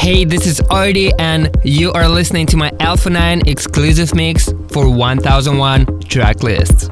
Hey, this is Arty, and you are listening to my Alpha 9 exclusive mix for 1001 track list.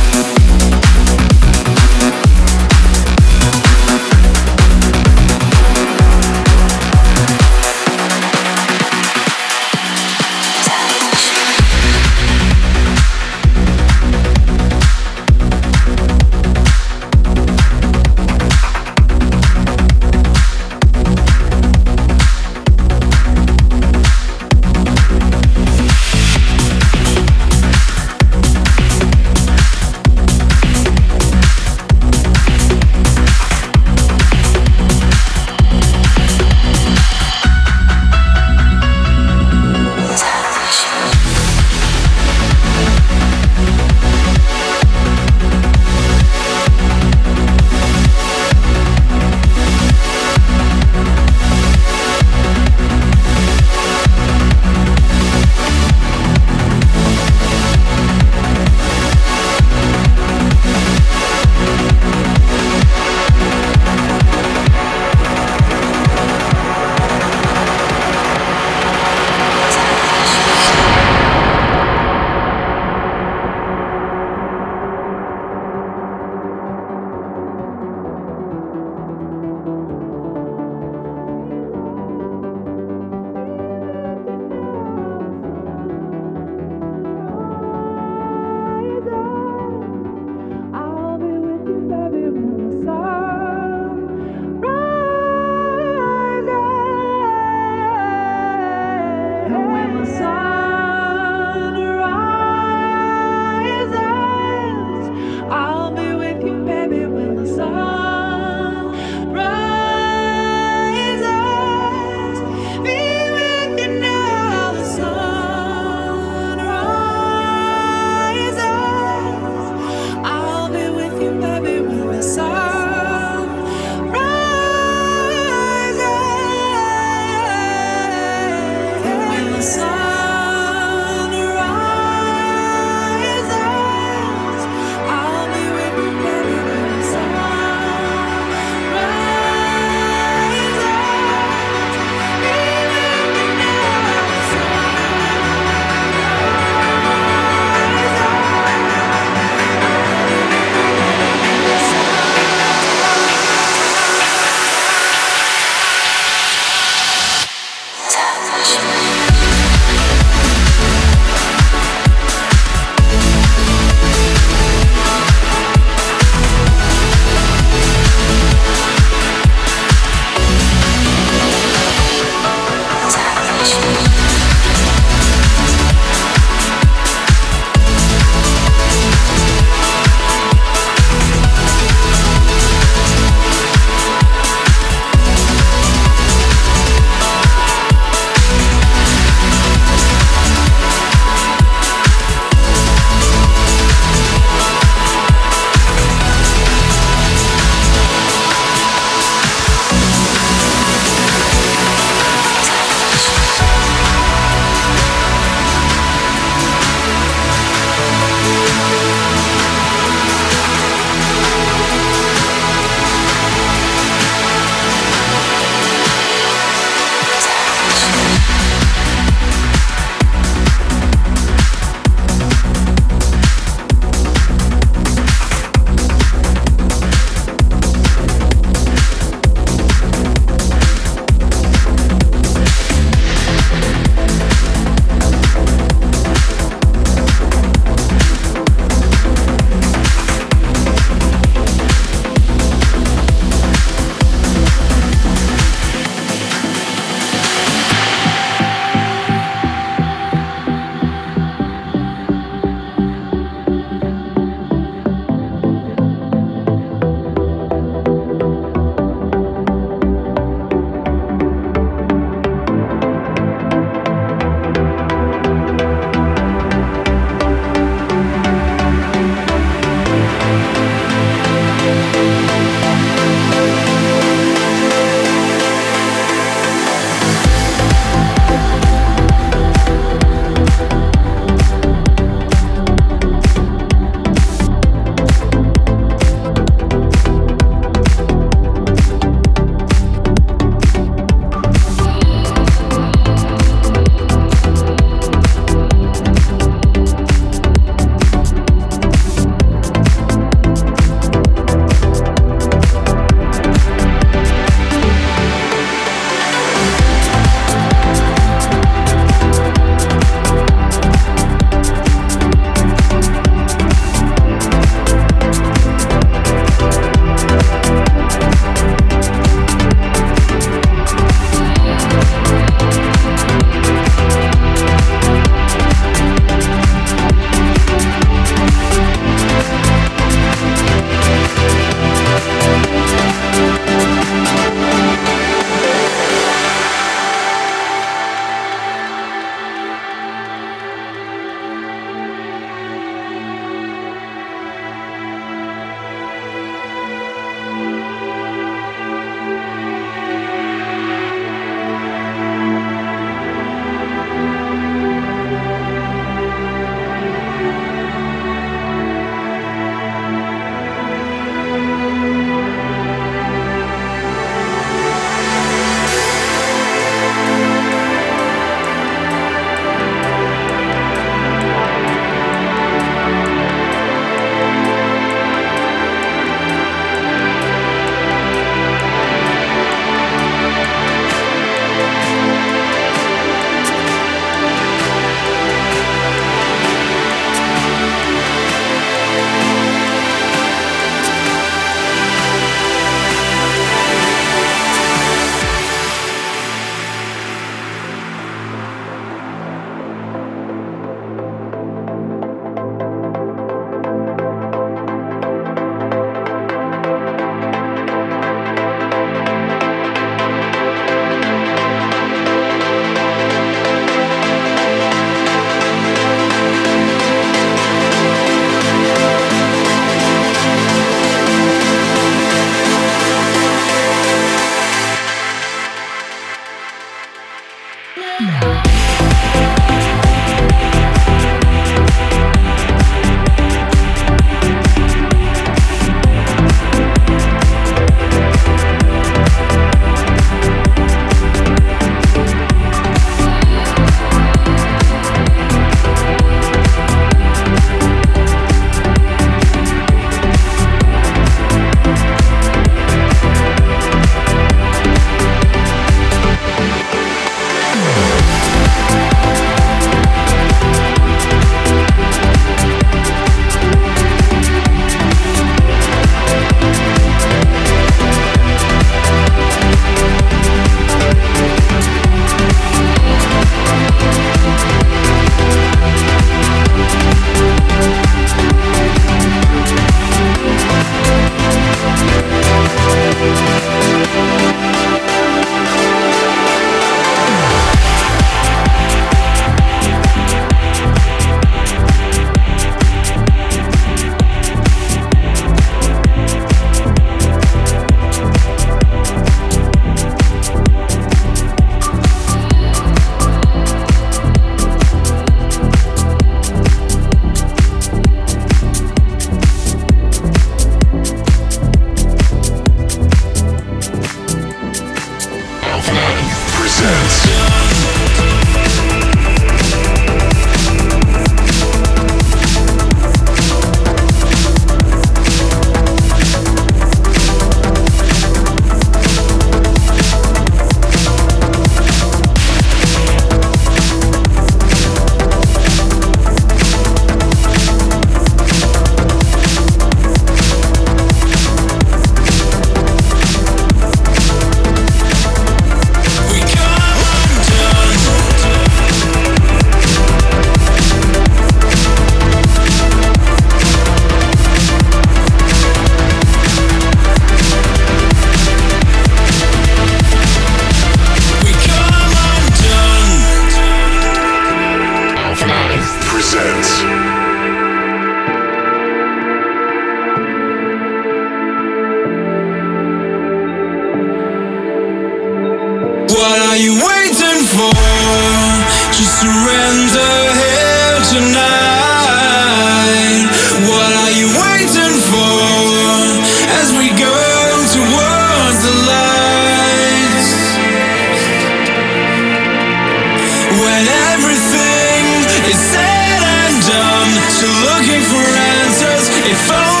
before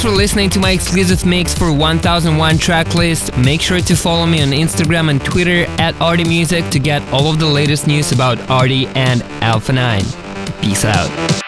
Thanks for listening to my exclusive mix for 1001 track list. Make sure to follow me on Instagram and Twitter at Arty Music to get all of the latest news about Arty and Alpha 9. Peace out.